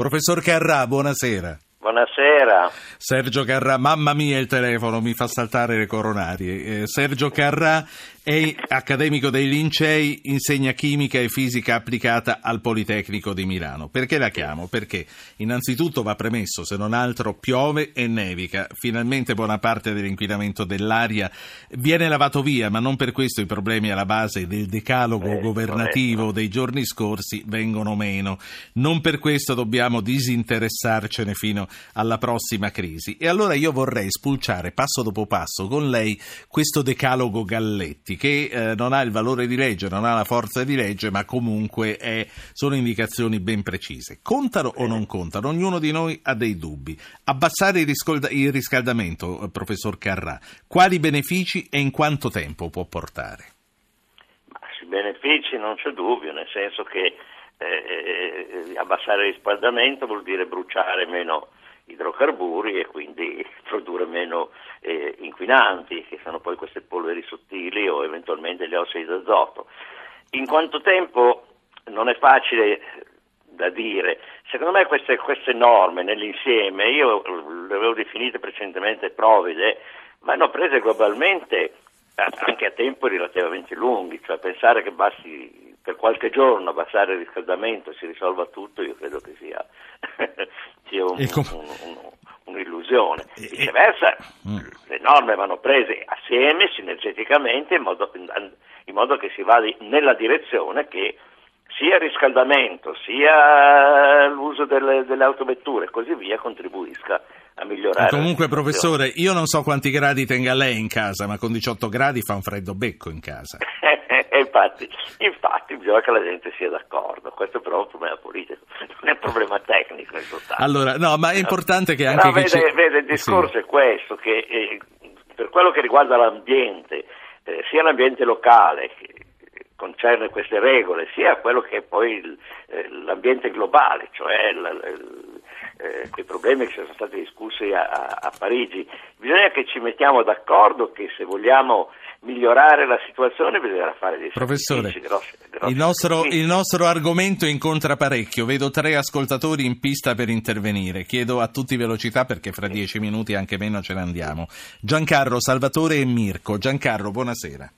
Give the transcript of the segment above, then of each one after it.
Professor Carrà, buonasera. Buonasera. Sergio Carrà, mamma mia il telefono mi fa saltare le coronarie. Eh, Sergio Carrà è accademico dei Lincei, insegna chimica e fisica applicata al Politecnico di Milano. Perché la chiamo? Perché innanzitutto va premesso, se non altro piove e nevica, finalmente buona parte dell'inquinamento dell'aria viene lavato via, ma non per questo i problemi alla base del decalogo Eh, governativo corretto. dei giorni scorsi vengono meno. Non per questo dobbiamo disinteressarcene fino alla prossima crisi. E allora io vorrei spulciare passo dopo passo con lei questo decalogo Galletti, che eh, non ha il valore di legge, non ha la forza di legge, ma comunque è- sono indicazioni ben precise. Contano o non contano? Ognuno di noi ha dei dubbi. Abbassare il, riscolda- il riscaldamento, eh, professor Carrà, quali benefici e in quanto tempo può portare? Benefici non c'è dubbio, nel senso che eh, abbassare il riscaldamento vuol dire bruciare meno idrocarburi e quindi produrre meno eh, inquinanti, che sono poi queste polveri sottili o eventualmente gli ossidi d'azoto. In quanto tempo non è facile da dire. Secondo me queste, queste norme nell'insieme, io le avevo definite precedentemente provvide, vanno prese globalmente anche a tempi relativamente lunghi, cioè pensare che basti per qualche giorno abbassare il riscaldamento e si risolva tutto, io credo che sia, sia un- com- un- un- un'illusione. E- e- Viceversa, Mm. le norme vanno prese assieme, sinergeticamente, in modo, in modo che si vada nella direzione che sia il riscaldamento, sia l'uso delle, delle autovetture e così via contribuisca a migliorare. Comunque, la situazione. professore, io non so quanti gradi tenga lei in casa, ma con 18 gradi fa un freddo becco in casa. infatti, infatti, bisogna che la gente sia d'accordo, questo però è un problema politico, non è un problema tecnico in sostanza. Allora, no, ma è importante che anche chi vede, ci- vede, il discorso Sì. è questo, che eh, per quello che riguarda l'ambiente, eh, sia l'ambiente locale che concerne queste regole, sia quello che è poi il- eh, l'ambiente globale, cioè la- la- eh, quei problemi che sono stati discussi a, a- a Parigi. Bisogna che ci mettiamo d'accordo che se vogliamo migliorare la situazione bisogna fare dei Professore, sacrifici grossi. grossi il nostro, il nostro argomento incontra parecchio. Vedo tre ascoltatori in pista per intervenire. Chiedo a tutti velocità perché fra dieci minuti anche meno ce ne andiamo. Giancarlo, Salvatore e Mirko. Giancarlo, buonasera.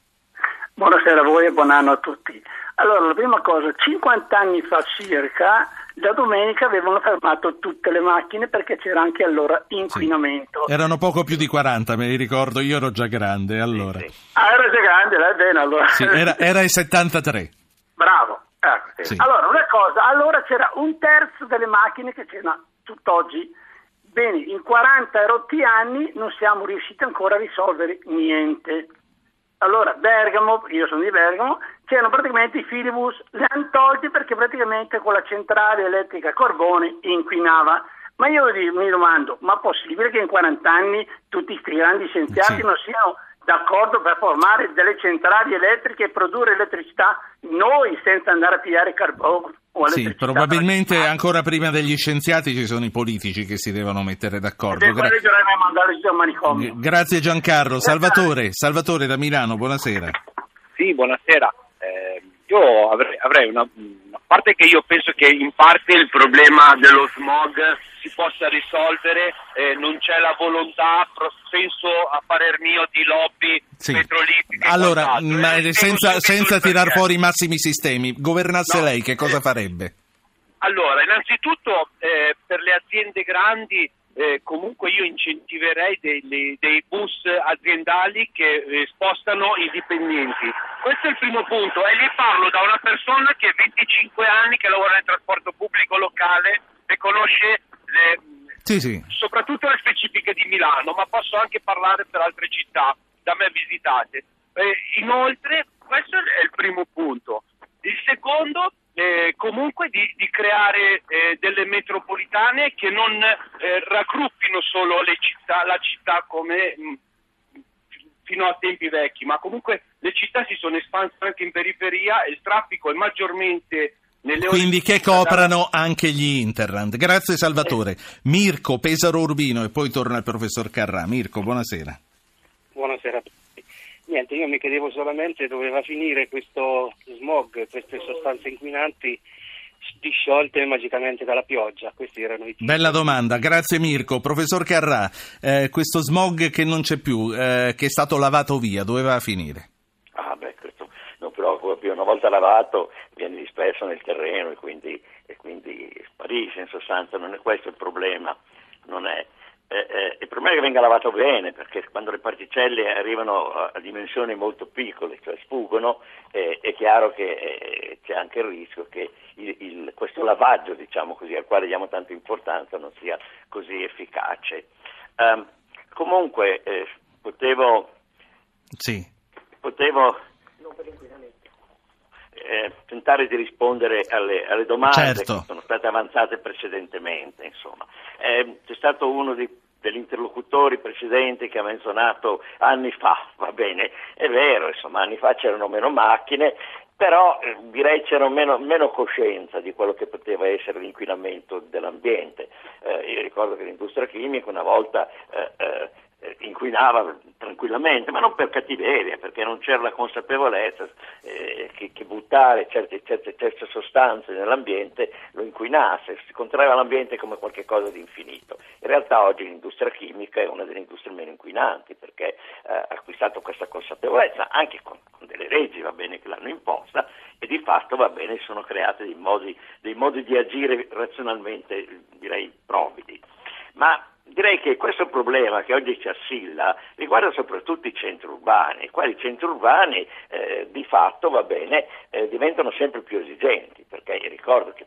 Buonasera a voi e buon anno a tutti. Allora, la prima cosa, 50 anni fa circa, la domenica avevano fermato tutte le macchine perché c'era anche allora inquinamento. Erano poco più di 40, me li ricordo, io ero già grande allora. Sì, sì. Ah, era già grande, là, bene, allora. Sì, era, era il 73. Bravo. Sì. Sì. Allora, una cosa, allora c'era un terzo delle macchine che c'era tutt'oggi. Bene, in 40 rotti anni non siamo riusciti ancora a risolvere niente. Allora, Bergamo, io sono di Bergamo, c'erano praticamente i filibus, li hanno tolti perché praticamente con la centrale elettrica a carbone inquinava. Ma io mi domando, ma è possibile che in 40 anni tutti questi grandi scienziati Sì. non siano d'accordo per formare delle centrali elettriche e produrre elettricità noi senza andare a pigliare carbone o Sì, probabilmente ancora prima degli scienziati ci sono i politici che si devono mettere d'accordo. Gra- grazie Giancarlo. Salvatore, Salvatore da Milano, buonasera. Sì, buonasera. Eh, io avrei, avrei una, a parte che io penso che in parte il problema dello smog possa risolvere, eh, non c'è la volontà, penso a parer mio, di lobby Sì. petrolifere. Allora, Eh, senza, senza tirar fuori i massimi sistemi, governasse No. lei che cosa farebbe? Allora, innanzitutto eh, per le aziende grandi eh, comunque io incentiverei dei, dei- dei bus aziendali che eh, spostano i dipendenti. Questo è il primo punto e lì parlo da una persona che ha 25 anni che lavora nel trasporto pubblico locale e conosce le, Sì, sì. soprattutto le specifiche di Milano, ma posso anche parlare per altre città da me visitate. Eh, inoltre, questo è il primo punto. Il secondo, eh, comunque, di, di creare eh, delle metropolitane che non eh, raggruppino solo le città, la città come mh, fino a tempi vecchi, ma comunque le città si sono espanse anche in periferia e il traffico è maggiormente Quindi di che coprano anche gli Interland. Grazie Salvatore. Mirko, Pesaro Urbino e poi torna il professor Carrà. Mirko, buonasera. Buonasera a tutti. Niente, io mi chiedevo solamente dove va a finire questo smog, queste sostanze inquinanti disciolte magicamente dalla pioggia? Questi erano i Bella domanda, grazie Mirko. Professor Carrà, eh, questo smog che non c'è più, eh, che è stato lavato via, dove va a finire? Ah beh, preoccupa più, una volta lavato viene disperso nel terreno e quindi, e quindi sparisce, in sostanza non è questo il problema, non è... Eh, eh, il problema è che venga lavato bene, perché quando le particelle arrivano a, a dimensioni molto piccole, cioè sfuggono, eh, è chiaro che eh, c'è anche il rischio che il, il, questo lavaggio, diciamo così, al quale diamo tanta importanza, non sia così efficace. Um, comunque, eh, potevo, Sì. potevo eh, tentare di rispondere alle, alle domande Certo. che sono state avanzate precedentemente. Insomma. Eh, c'è stato uno di- degli interlocutori precedenti che ha menzionato anni fa, va bene, è vero, insomma, anni fa c'erano meno macchine, però eh, direi c'era meno, meno coscienza di quello che poteva essere l'inquinamento dell'ambiente. Eh, io ricordo che l'industria chimica una volta eh, inquinava tranquillamente, ma non per cattiveria, perché non c'era la consapevolezza eh, che, che buttare certe, certe, certe sostanze nell'ambiente lo inquinasse, si contraeva l'ambiente come qualcosa di infinito. In realtà oggi l'industria chimica è una delle industrie meno inquinanti perché eh, ha acquistato questa consapevolezza anche con, con delle leggi, va bene, che l'hanno imposta e di fatto va bene, sono creati dei modi, dei modi di agire razionalmente, direi, provvidi. Ma direi che questo problema che oggi ci assilla riguarda soprattutto i centri urbani, i quali centri urbani eh, di fatto, va bene, eh, diventano sempre più esigenti, perché ricordo che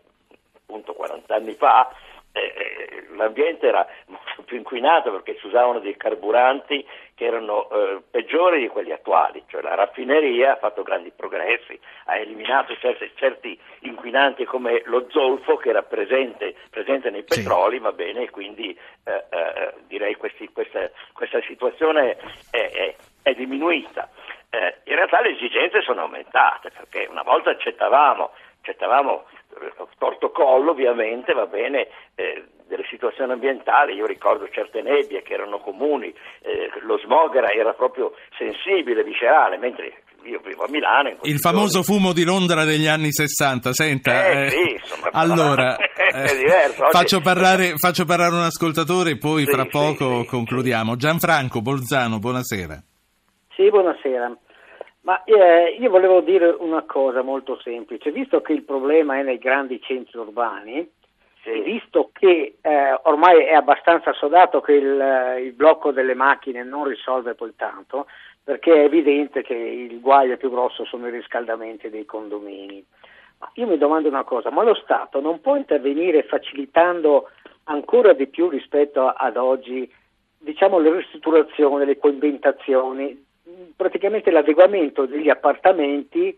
appunto 40 anni fa eh, eh, l'ambiente era molto più inquinato perché si usavano dei carburanti che erano eh, peggiori di quelli attuali, cioè la raffineria ha fatto grandi progressi, ha eliminato certi, certi inquinanti come lo zolfo che era presente, presente nei Sì. petroli, va bene, e quindi eh, eh, direi questi- questa, questa situazione è, è- è diminuita. Eh, in realtà le esigenze sono aumentate perché una volta accettavamo, accettavamo eh, torto collo ovviamente, va bene, eh, delle situazioni ambientali, io ricordo certe nebbie che erano comuni, eh, lo smog era, era proprio sensibile, viscerale, mentre io vivo a Milano. Il famoso giorni- fumo di Londra degli anni 60, senta. Eh, sì, insomma, allora, è diverso, oggi- faccio, parlare, faccio parlare un ascoltatore e poi Sì, fra sì, poco sì, concludiamo. Gianfranco Bolzano, buonasera. Sì, buonasera. Ma eh, io volevo dire una cosa molto semplice, visto che il problema è nei grandi centri urbani, Sì. e visto che eh, ormai è abbastanza sodato che il, il blocco delle macchine non risolve poi tanto, perché è evidente che il guaio più grosso sono i riscaldamenti dei condomini. Ma io mi domando una cosa, ma lo Stato non può intervenire facilitando ancora di più rispetto ad oggi diciamo, le ristrutturazioni, le coinventazioni, praticamente l'adeguamento degli appartamenti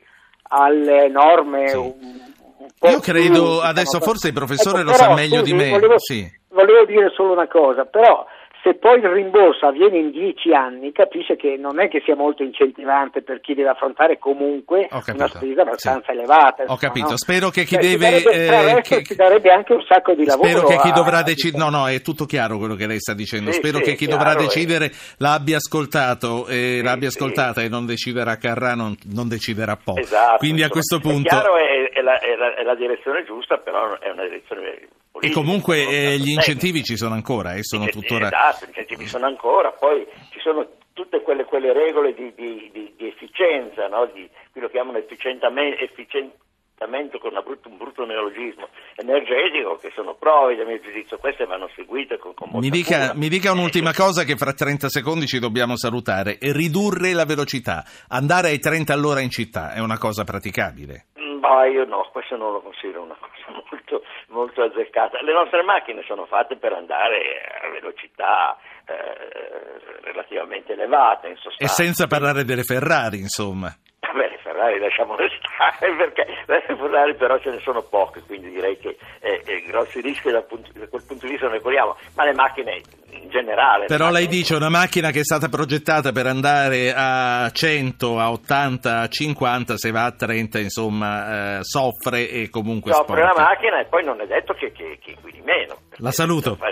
alle norme Sì. Io credo, adesso forse il professore lo però, sa meglio di scusi, me, Volevo, sì. volevo dire solo una cosa, però se poi il rimborso avviene in dieci anni, capisce che non è che sia molto incentivante per chi deve affrontare comunque una spesa abbastanza sì. elevata. Ho capito, no? spero che chi Cioè, deve, darebbe- eh, che- si darebbe anche un sacco di lavoro. Spero che chi dovrà decidere, no, no, è tutto chiaro quello che lei sta dicendo. Sì, Spero sì, che è chi dovrà eh. decidere l'abbia ascoltato, e Sì, l'abbia ascoltata e non deciderà Carrà, non, non deciderà Po. Esatto, Quindi a questo è punto. chiaro, è, è la, è la- è la direzione giusta, però è una direzione E politica. comunque eh, gli incentivi ci sono ancora, eh, sono Sì, tuttora. Esatto, gli incentivi sono ancora, poi ci sono tutte quelle, quelle regole di, di- di- di efficienza, no? di quello che chiamano efficientame- efficientamento con brutta- un brutto neologismo energetico, che sono provvide, a mio giudizio, queste vanno seguite con, con Mi dica, mi dica un'ultima cosa che fra 30 secondi ci dobbiamo salutare. E ridurre la velocità. Andare ai 30 all'ora in città è una cosa praticabile. Ma io no, questo non lo considero una cosa molto, molto azzeccata. Le nostre macchine sono fatte per andare a velocità eh, relativamente elevate, in sostanza. E senza parlare delle Ferrari, insomma. Vabbè, Ferrari lasciamole stare perché le Ferrari però ce ne sono poche, quindi direi che eh, eh, grossi rischi dal punto- da quel punto di vista ne corriamo, ma le macchine in generale. le Però lei dice una macchina che è stata progettata per andare a 100, a 80, a 50, se va a 30, insomma, eh, soffre e comunque Soffre la sporca. macchina e poi non è detto che, che, che inquini meno. La saluto.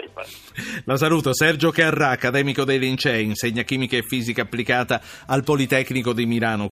La saluto, Sergio Carrà, accademico dei Lincei, insegna chimica e fisica applicata al Politecnico di Milano.